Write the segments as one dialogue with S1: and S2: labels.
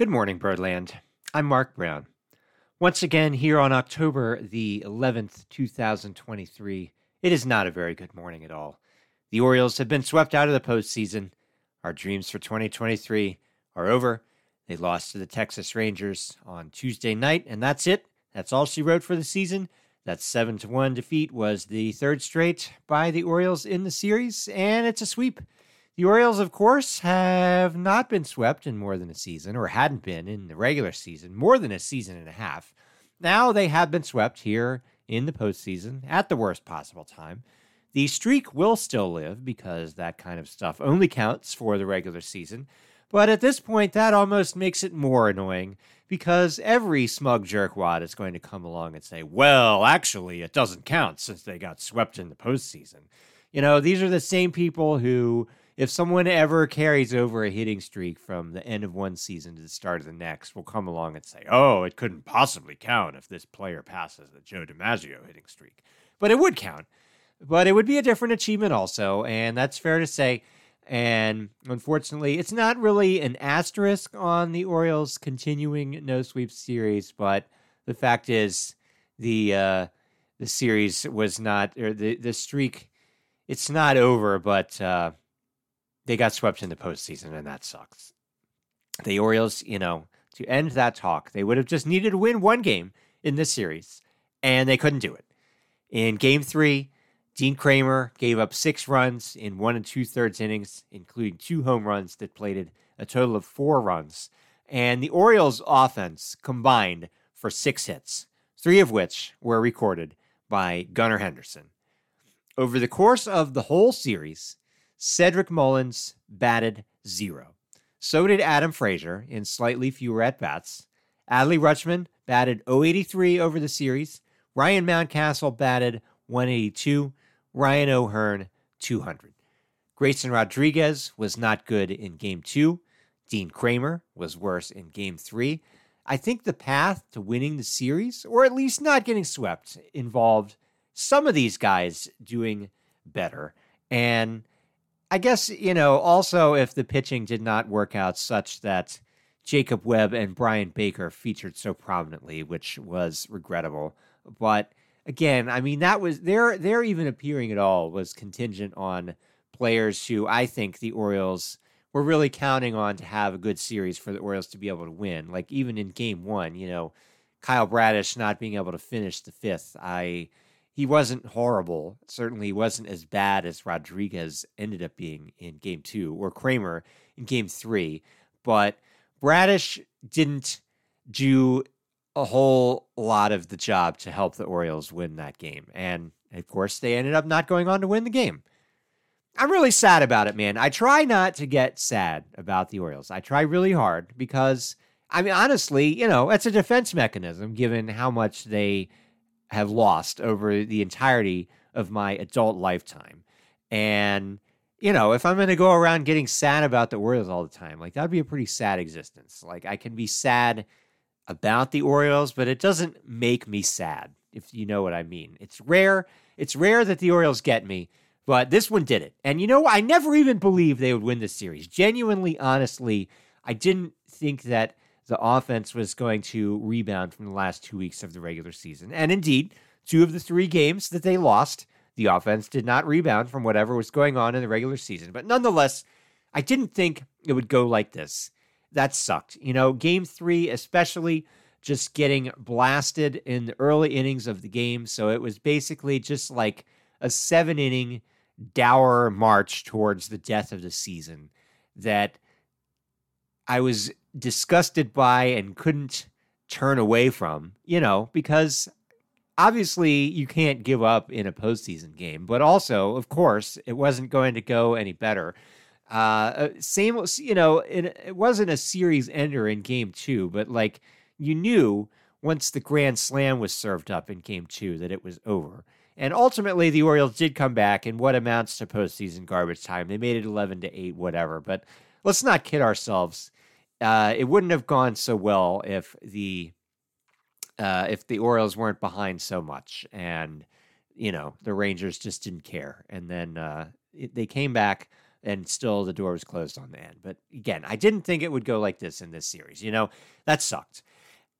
S1: Good morning, Birdland. I'm Mark Brown. Once again, here on October the 11th, 2023, it is not a very good morning at all. The Orioles have been swept out of the postseason. Our dreams for 2023 are over. They lost to the Texas Rangers on Tuesday night, and that's it. That's all she wrote for the season. That 7 to 1 defeat was the third straight by the Orioles in the series, and it's a sweep. The Orioles, of course, have not been swept in more than a season, or hadn't been in the regular season, more than a season and a half. Now they have been swept here in the postseason at the worst possible time. The streak will still live because that kind of stuff only counts for the regular season. But at this point, that almost makes it more annoying because every smug jerkwad is going to come along and say, well, actually, it doesn't count since they got swept in the postseason. You know, these are the same people who if someone ever carries over a hitting streak from the end of one season to the start of the next, we'll come along and say, "Oh, it couldn't possibly count if this player passes the Joe DiMaggio hitting streak," but it would count. But it would be a different achievement, also, and that's fair to say. And unfortunately, it's not really an asterisk on the Orioles continuing no sweep series, but the fact is, the uh, the series was not, or the the streak, it's not over, but. Uh, they got swept in the postseason, and that sucks. The Orioles, you know, to end that talk, they would have just needed to win one game in this series, and they couldn't do it. In game three, Dean Kremer gave up six runs in one and two thirds innings, including two home runs that plated a total of four runs. And the Orioles' offense combined for six hits, three of which were recorded by Gunnar Henderson. Over the course of the whole series, Cedric Mullins batted zero. So did Adam Frazier in slightly fewer at bats. Adley Rutschman batted 083 over the series. Ryan Mountcastle batted 182. Ryan O'Hearn 200. Grayson Rodriguez was not good in game two. Dean Kremer was worse in game three. I think the path to winning the series, or at least not getting swept, involved some of these guys doing better. And I guess, you know, also if the pitching did not work out such that Jacob Webb and Bryan Baker featured so prominently, which was regrettable. But again, I mean, that was their their even appearing at all was contingent on players who I think the Orioles were really counting on to have a good series for the Orioles to be able to win. Like even in game one, you know, Kyle Bradish not being able to finish the fifth, I he wasn't horrible. Certainly, he wasn't as bad as Rodriguez ended up being in game two or Kremer in game three. But Bradish didn't do a whole lot of the job to help the Orioles win that game. And of course, they ended up not going on to win the game. I'm really sad about it, man. I try not to get sad about the Orioles. I try really hard because, I mean, honestly, you know, it's a defense mechanism given how much they have lost over the entirety of my adult lifetime. And, you know, if I'm going to go around getting sad about the Orioles all the time, like that'd be a pretty sad existence. Like I can be sad about the Orioles, but it doesn't make me sad, if you know what I mean. It's rare. It's rare that the Orioles get me, but this one did it. And you know, I never even believed they would win this series. Genuinely, honestly, I didn't think that the offense was going to rebound from the last two weeks of the regular season. And indeed, two of the three games that they lost, the offense did not rebound from whatever was going on in the regular season. But nonetheless, I didn't think it would go like this. That sucked. You know, game three, especially just getting blasted in the early innings of the game. So it was basically just like a seven inning dour march towards the death of the season that I was disgusted by and couldn't turn away from, you know, because obviously you can't give up in a postseason game, but also, of course, it wasn't going to go any better. Uh, uh same, you know, it, it wasn't a series ender in game two, but like you knew once the grand slam was served up in game two that it was over. And ultimately, the Orioles did come back in what amounts to postseason garbage time. They made it 11 to 8, whatever. But let's not kid ourselves uh, it wouldn't have gone so well if the uh, if the Orioles weren't behind so much, and you know the Rangers just didn't care. And then uh, it, they came back and still the door was closed on the end. But again, I didn't think it would go like this in this series. You know, that sucked.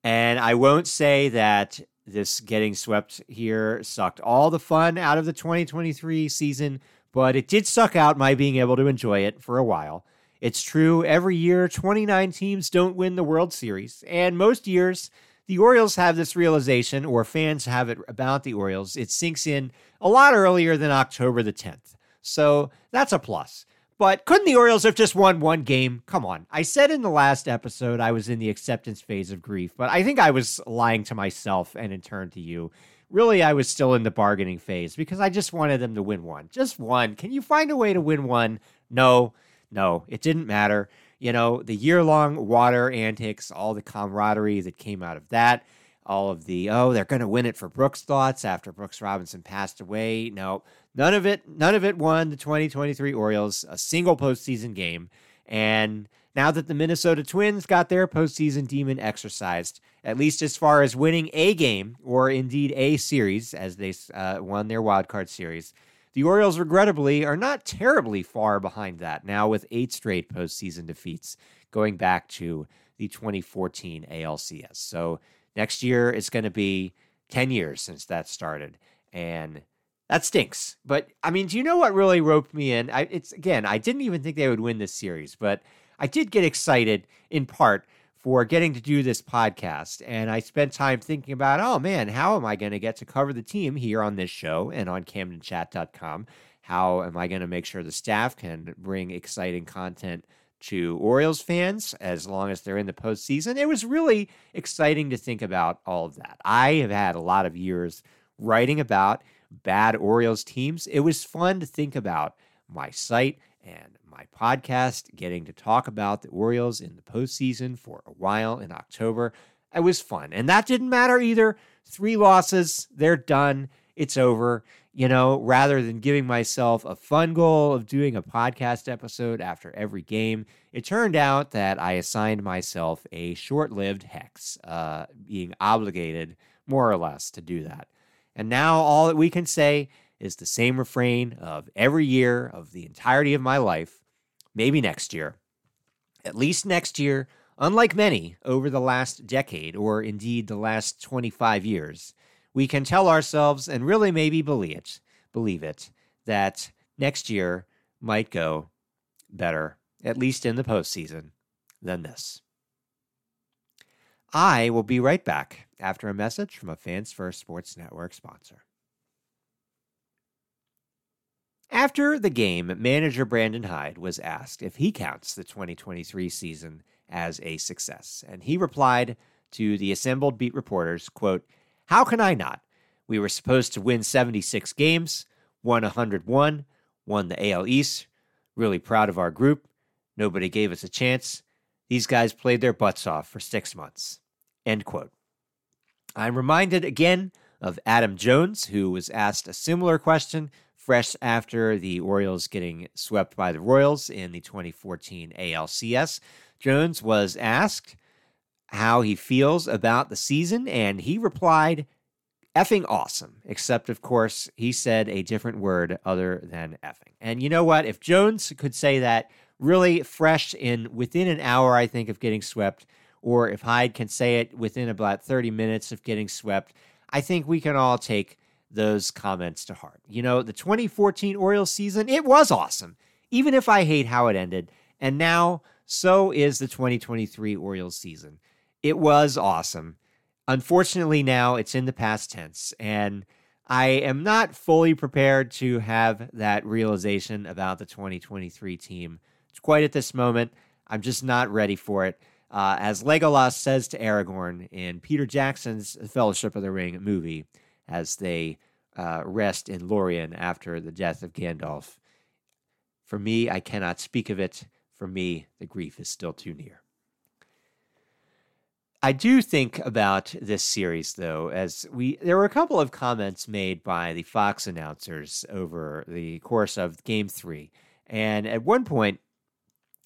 S1: And I won't say that this getting swept here sucked all the fun out of the 2023 season, but it did suck out my being able to enjoy it for a while. It's true, every year 29 teams don't win the World Series, and most years the Orioles have this realization, or fans have it about the Orioles. It sinks in a lot earlier than October the 10th. So that's a plus. But couldn't the Orioles have just won one game? Come on. I said in the last episode I was in the acceptance phase of grief, but I think I was lying to myself and in turn to you. Really, I was still in the bargaining phase because I just wanted them to win one. Just one. Can you find a way to win one? No, no, it didn't matter. You know, the year long water antics, all the camaraderie that came out of that, all of the, oh, they're going to win it for Brooks thoughts after Brooks Robinson passed away. No, None of it, none of it won the 2023 Orioles a single postseason game. And now that the Minnesota Twins got their postseason demon exercised, at least as far as winning a game or indeed a series, as they uh, won their wild card series, the Orioles regrettably are not terribly far behind that now with eight straight postseason defeats going back to the 2014 ALCS. So next year it's going to be 10 years since that started. And that stinks. But I mean, do you know what really roped me in? I, it's again, I didn't even think they would win this series, but I did get excited in part for getting to do this podcast. And I spent time thinking about, oh man, how am I going to get to cover the team here on this show and on CamdenChat.com? How am I going to make sure the staff can bring exciting content to Orioles fans as long as they're in the postseason? It was really exciting to think about all of that. I have had a lot of years writing about bad Orioles teams, it was fun to think about my site and my podcast, getting to talk about the Orioles in the postseason for a while in October. It was fun. And that didn't matter either. Three losses, they're done. It's over. You know, rather than giving myself a fun goal of doing a podcast episode after every game, it turned out that I assigned myself a short lived hex, uh, being obligated more or less to do that. And now all that we can say is the same refrain of every year of the entirety of my life, maybe next year. At least next year, unlike many over the last decade, or indeed the last 25 years, we can tell ourselves and really maybe believe it, believe it, that next year might go better, at least in the postseason, than this. I will be right back after a message from a Fans First Sports Network sponsor. After the game, manager Brandon Hyde was asked if he counts the 2023 season as a success, and he replied to the assembled beat reporters, quote, "How can I not? We were supposed to win 76 games, won 101, won the AL East. Really proud of our group. Nobody gave us a chance. These guys played their butts off for 6 months." End quote. I'm reminded again of Adam Jones, who was asked a similar question fresh after the Orioles getting swept by the Royals in the 2014 ALCS. Jones was asked how he feels about the season, and he replied, effing awesome. Except, of course, he said a different word other than effing. And you know what? If Jones could say that really fresh in within an hour, I think, of getting swept, or if Hyde can say it within about 30 minutes of getting swept, I think we can all take those comments to heart. You know, the 2014 Orioles season, it was awesome, even if I hate how it ended. And now, so is the 2023 Orioles season. It was awesome. Unfortunately, now it's in the past tense, and I am not fully prepared to have that realization about the 2023 team. It's quite at this moment. I'm just not ready for it. Uh, as Legolas says to Aragorn in Peter Jackson's Fellowship of the Ring movie, as they uh, rest in Lorien after the death of Gandalf. For me, I cannot speak of it. For me, the grief is still too near. I do think about this series, though, as we there were a couple of comments made by the Fox announcers over the course of Game Three, and at one point,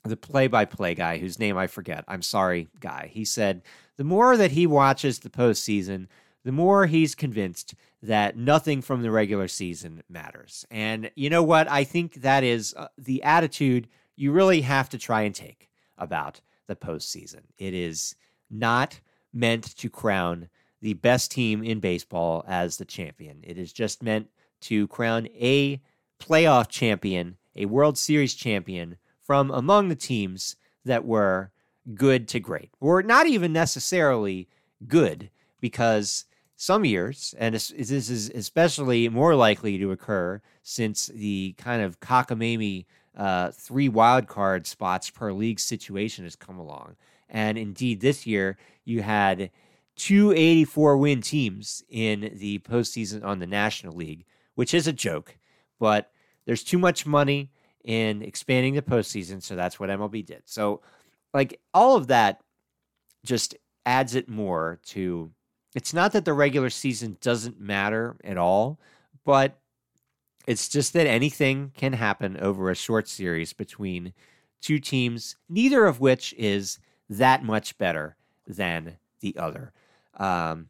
S1: the play by play guy, whose name I forget, I'm sorry, guy, he said, the more that he watches the postseason, the more he's convinced that nothing from the regular season matters. And you know what? I think that is uh, the attitude you really have to try and take about the postseason. It is not meant to crown the best team in baseball as the champion. It is just meant to crown a playoff champion, a World Series champion from among the teams that were good to great, or not even necessarily good, because some years, and this is especially more likely to occur since the kind of cockamamie uh, three wild card spots per league situation has come along. And indeed, this year you had two 84 win teams in the postseason on the National League, which is a joke, but there's too much money in expanding the postseason. So that's what MLB did. So, like, all of that just adds it more to it's not that the regular season doesn't matter at all, but it's just that anything can happen over a short series between two teams, neither of which is that much better than the other. Um,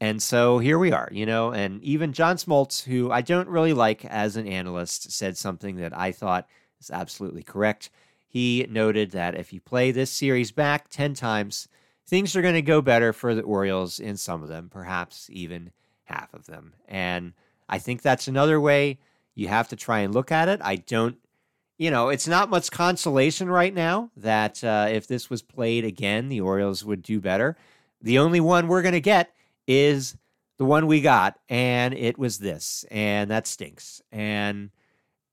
S1: and so here we are, you know, and even John Smoltz, who I don't really like as an analyst, said something that I thought is absolutely correct. He noted that if you play this series back 10 times, things are going to go better for the Orioles in some of them, perhaps even half of them. And I think that's another way you have to try and look at it. I don't, you know, it's not much consolation right now that uh, if this was played again, the Orioles would do better. The only one we're going to get is the one we got, and it was this, and that stinks. And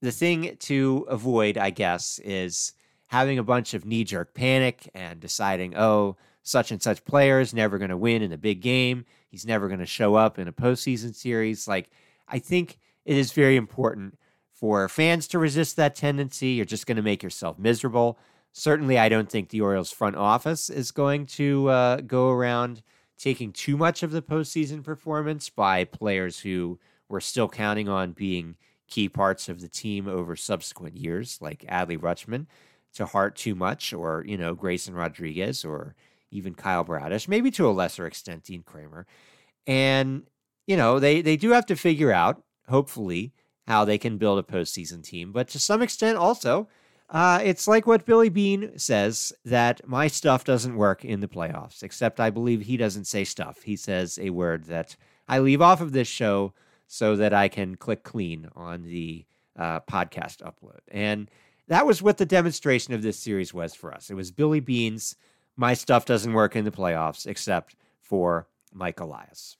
S1: the thing to avoid, I guess, is having a bunch of knee jerk panic and deciding, oh, such and such player is never going to win in a big game. He's never going to show up in a postseason series. Like, I think it is very important for fans to resist that tendency. You're just going to make yourself miserable. Certainly, I don't think the Orioles front office is going to uh, go around taking too much of the postseason performance by players who were still counting on being key parts of the team over subsequent years, like Adley Rutschman, to heart too much, or, you know, Grayson Rodriguez, or even Kyle Bradish, maybe to a lesser extent, Dean Kremer. And, you know, they, they do have to figure out, hopefully, how they can build a postseason team. But to some extent, also, uh, it's like what Billy Beane says that my stuff doesn't work in the playoffs, except I believe he doesn't say stuff. He says a word that I leave off of this show so that I can click clean on the uh, podcast upload. And that was what the demonstration of this series was for us. It was Billy Beane's My Stuff Doesn't Work in the Playoffs, except for Mike Elias.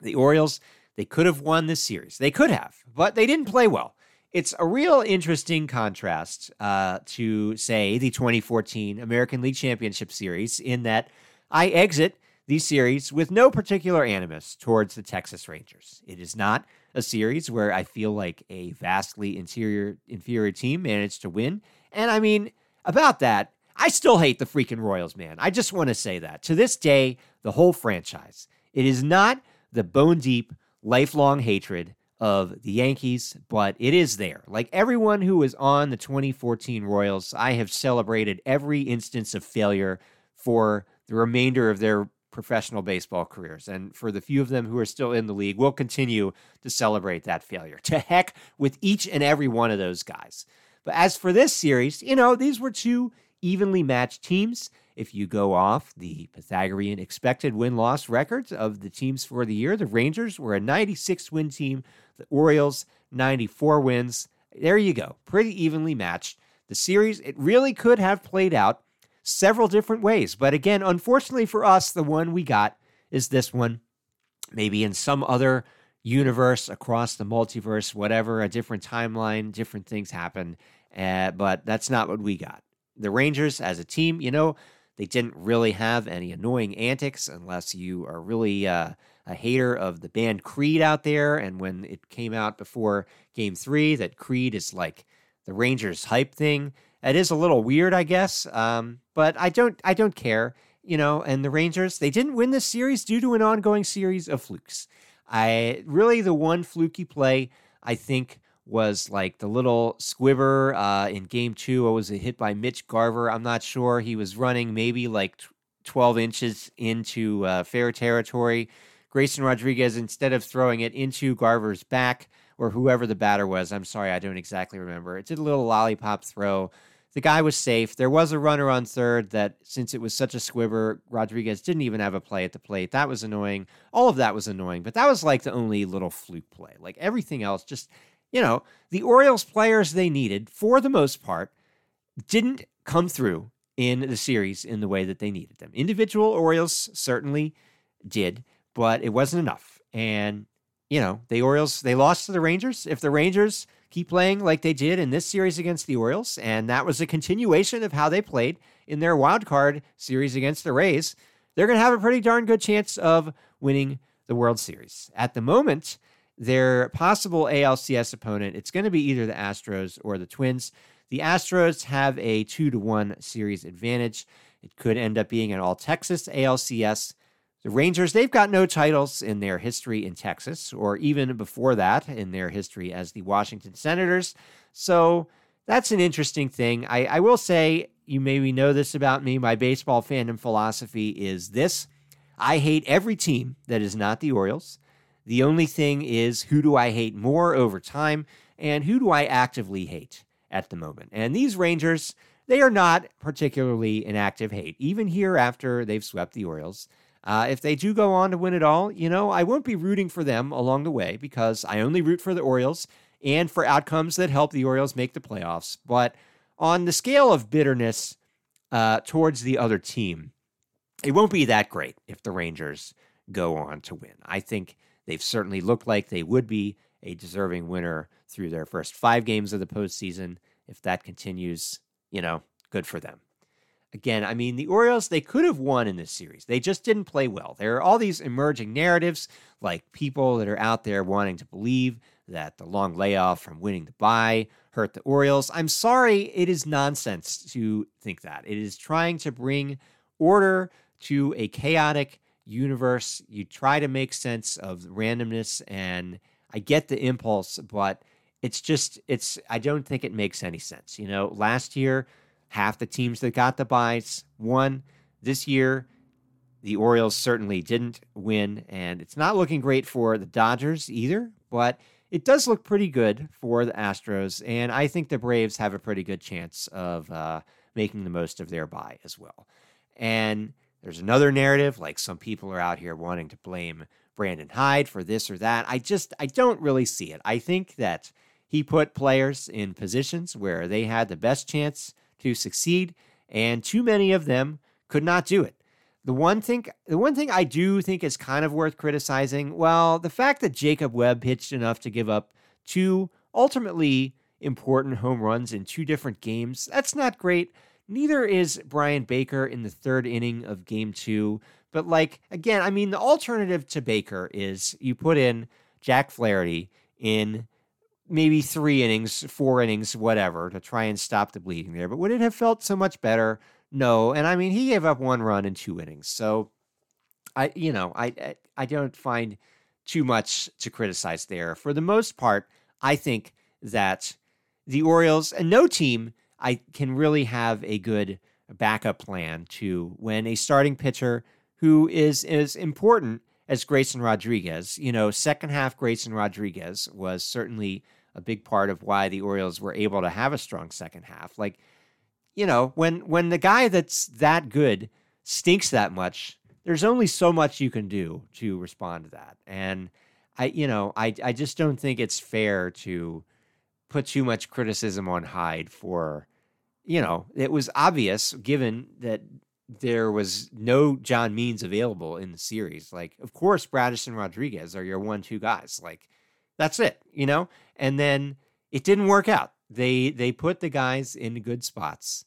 S1: The Orioles, they could have won this series. They could have, but they didn't play well it's a real interesting contrast uh, to, say, the 2014 American League Championship Series, in that I exit the series with no particular animus towards the Texas Rangers. It is not a series where I feel like a vastly interior, inferior team managed to win. And I mean, about that, I still hate the freaking Royals, man. I just want to say that. To this day, the whole franchise, it is not the bone deep, lifelong hatred of the Yankees, but it is there. Like everyone who was on the 2014 Royals, I have celebrated every instance of failure for the remainder of their professional baseball careers. And for the few of them who are still in the league, we'll continue to celebrate that failure. To heck with each and every one of those guys. But as for this series, you know, these were two evenly matched teams. If you go off the Pythagorean expected win loss records of the teams for the year, the Rangers were a 96 win team the Orioles, 94 wins. There you go. Pretty evenly matched. The series, it really could have played out several different ways. But again, unfortunately for us, the one we got is this one. Maybe in some other universe across the multiverse, whatever, a different timeline, different things happen. Uh, but that's not what we got. The Rangers, as a team, you know, they didn't really have any annoying antics unless you are really uh, a hater of the band Creed out there. And when it came out before game three, that Creed is like the Rangers hype thing. It is a little weird, I guess. Um, but I don't, I don't care, you know. And the Rangers, they didn't win this series due to an ongoing series of flukes. I really the one fluky play I think was like the little squibber uh, in game two. It was a hit by Mitch Garver. I'm not sure. He was running maybe like 12 inches into uh, fair territory Grayson Rodriguez, instead of throwing it into Garver's back or whoever the batter was, I'm sorry, I don't exactly remember. It did a little lollipop throw. The guy was safe. There was a runner on third that, since it was such a squibber, Rodriguez didn't even have a play at the plate. That was annoying. All of that was annoying, but that was like the only little fluke play. Like everything else, just, you know, the Orioles players they needed, for the most part, didn't come through in the series in the way that they needed them. Individual Orioles certainly did, but it wasn't enough. And, you know, the Orioles, they lost to the Rangers. If the Rangers keep playing like they did in this series against the Orioles, and that was a continuation of how they played in their wild card series against the Rays, they're going to have a pretty darn good chance of winning the World Series. At the moment, their possible ALCS opponent, it's going to be either the Astros or the Twins. The Astros have a two to one series advantage. It could end up being an all Texas ALCS. The Rangers, they've got no titles in their history in Texas, or even before that in their history as the Washington Senators. So that's an interesting thing. I, I will say, you maybe know this about me. My baseball fandom philosophy is this I hate every team that is not the Orioles. The only thing is, who do I hate more over time, and who do I actively hate? at the moment. And these Rangers, they are not particularly an active hate, even here after they've swept the Orioles. Uh, if they do go on to win it all, you know, I won't be rooting for them along the way because I only root for the Orioles and for outcomes that help the Orioles make the playoffs. But on the scale of bitterness uh, towards the other team, it won't be that great if the Rangers go on to win. I think they've certainly looked like they would be a deserving winner through their first five games of the postseason. If that continues, you know, good for them. Again, I mean, the Orioles, they could have won in this series. They just didn't play well. There are all these emerging narratives, like people that are out there wanting to believe that the long layoff from winning the bye hurt the Orioles. I'm sorry, it is nonsense to think that. It is trying to bring order to a chaotic universe. You try to make sense of randomness, and I get the impulse, but it's just it's I don't think it makes any sense. You know, last year half the teams that got the byes won. This year the Orioles certainly didn't win and it's not looking great for the Dodgers either, but it does look pretty good for the Astros and I think the Braves have a pretty good chance of uh, making the most of their bye as well. And there's another narrative like some people are out here wanting to blame Brandon Hyde for this or that. I just I don't really see it. I think that he put players in positions where they had the best chance to succeed, and too many of them could not do it. The one thing, the one thing I do think is kind of worth criticizing, well, the fact that Jacob Webb pitched enough to give up two ultimately important home runs in two different games, that's not great. Neither is Bryan Baker in the third inning of game two. But, like, again, I mean, the alternative to Baker is you put in Jack Flaherty in maybe three innings, four innings, whatever, to try and stop the bleeding there. But would it have felt so much better? No. And I mean, he gave up one run in two innings. So I, you know, I, I don't find too much to criticize there. For the most part, I think that the Orioles and no team I can really have a good backup plan to when a starting pitcher who is as important as Grayson Rodriguez. You know, second half Grayson Rodriguez was certainly a big part of why the Orioles were able to have a strong second half. Like, you know, when when the guy that's that good stinks that much, there's only so much you can do to respond to that. And I, you know, I I just don't think it's fair to put too much criticism on Hyde for, you know, it was obvious given that there was no John Means available in the series. Like, of course, Bradish and Rodriguez are your one-two guys. Like, that's it, you know. And then it didn't work out. They they put the guys in good spots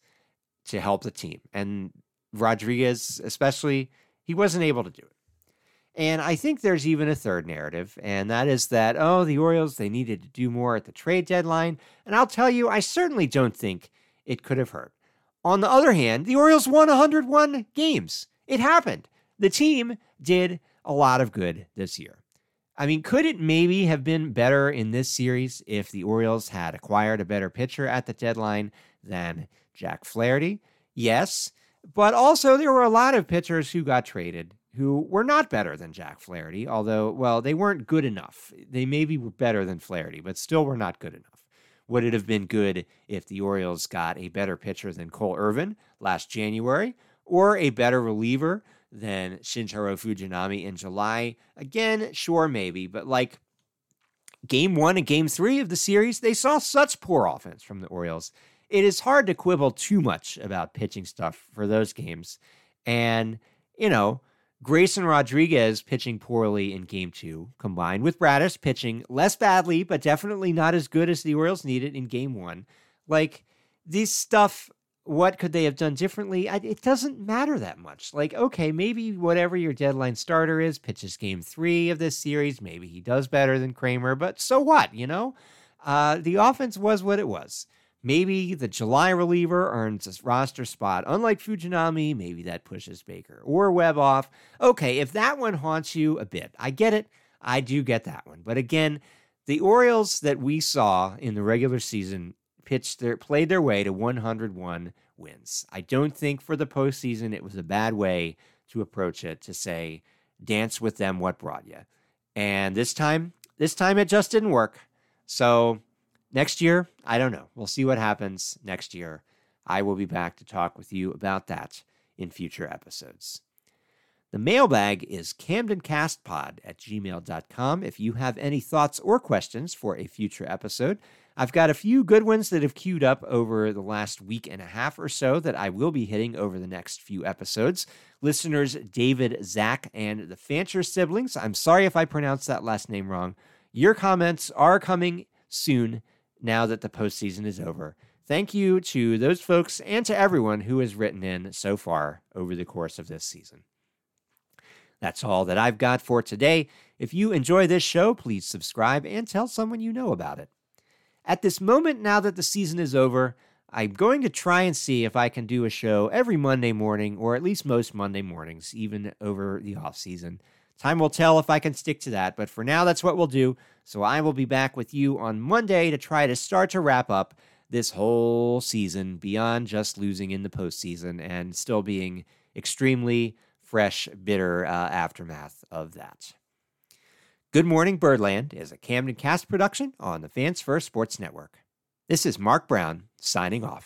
S1: to help the team, and Rodriguez, especially, he wasn't able to do it. And I think there's even a third narrative, and that is that, oh, the Orioles, they needed to do more at the trade deadline. And I'll tell you, I certainly don't think it could have hurt. On the other hand, the Orioles won 101 games. It happened. The team did a lot of good this year. I mean, could it maybe have been better in this series if the Orioles had acquired a better pitcher at the deadline than Jack Flaherty? Yes. But also, there were a lot of pitchers who got traded who were not better than Jack Flaherty, although, well, they weren't good enough. They maybe were better than Flaherty, but still were not good enough. Would it have been good if the Orioles got a better pitcher than Cole Irvin last January or a better reliever than Shintaro Fujinami in July? Again, sure, maybe, but like game one and game three of the series, they saw such poor offense from the Orioles. It is hard to quibble too much about pitching stuff for those games. And, you know, Grayson Rodriguez pitching poorly in game two, combined with Bradish pitching less badly, but definitely not as good as the Orioles needed in game one. Like, this stuff, what could they have done differently? It doesn't matter that much. Like, okay, maybe whatever your deadline starter is, pitches game three of this series. Maybe he does better than Kremer, but so what, you know? Uh, the offense was what it was. Maybe the July reliever earns a roster spot. Unlike Fujinami, maybe that pushes Baker or Webb off. Okay, if that one haunts you a bit, I get it. I do get that one. But again, the Orioles that we saw in the regular season pitched their played their way to 101 wins. I don't think for the postseason it was a bad way to approach it to say dance with them what brought you. And this time, this time it just didn't work. So Next year, I don't know. We'll see what happens next year. I will be back to talk with you about that in future episodes. The mailbag is camdencastpod at gmail.com. If you have any thoughts or questions for a future episode, I've got a few good ones that have queued up over the last week and a half or so that I will be hitting over the next few episodes. Listeners David, Zach, and the Fancher siblings, I'm sorry if I pronounced that last name wrong. Your comments are coming soon now that the postseason is over. Thank you to those folks and to everyone who has written in so far over the course of this season. That's all that I've got for today. If you enjoy this show, please subscribe and tell someone you know about it. At this moment, now that the season is over, I'm going to try and see if I can do a show every Monday morning, or at least most Monday mornings, even over the off season. Time will tell if I can stick to that, but for now, that's what we'll do. So I will be back with you on Monday to try to start to wrap up this whole season beyond just losing in the postseason and still being extremely fresh, bitter uh, aftermath of that. Good Morning Birdland is a Camden Cast production on the Fans First Sports Network. This is Mark Brown signing off.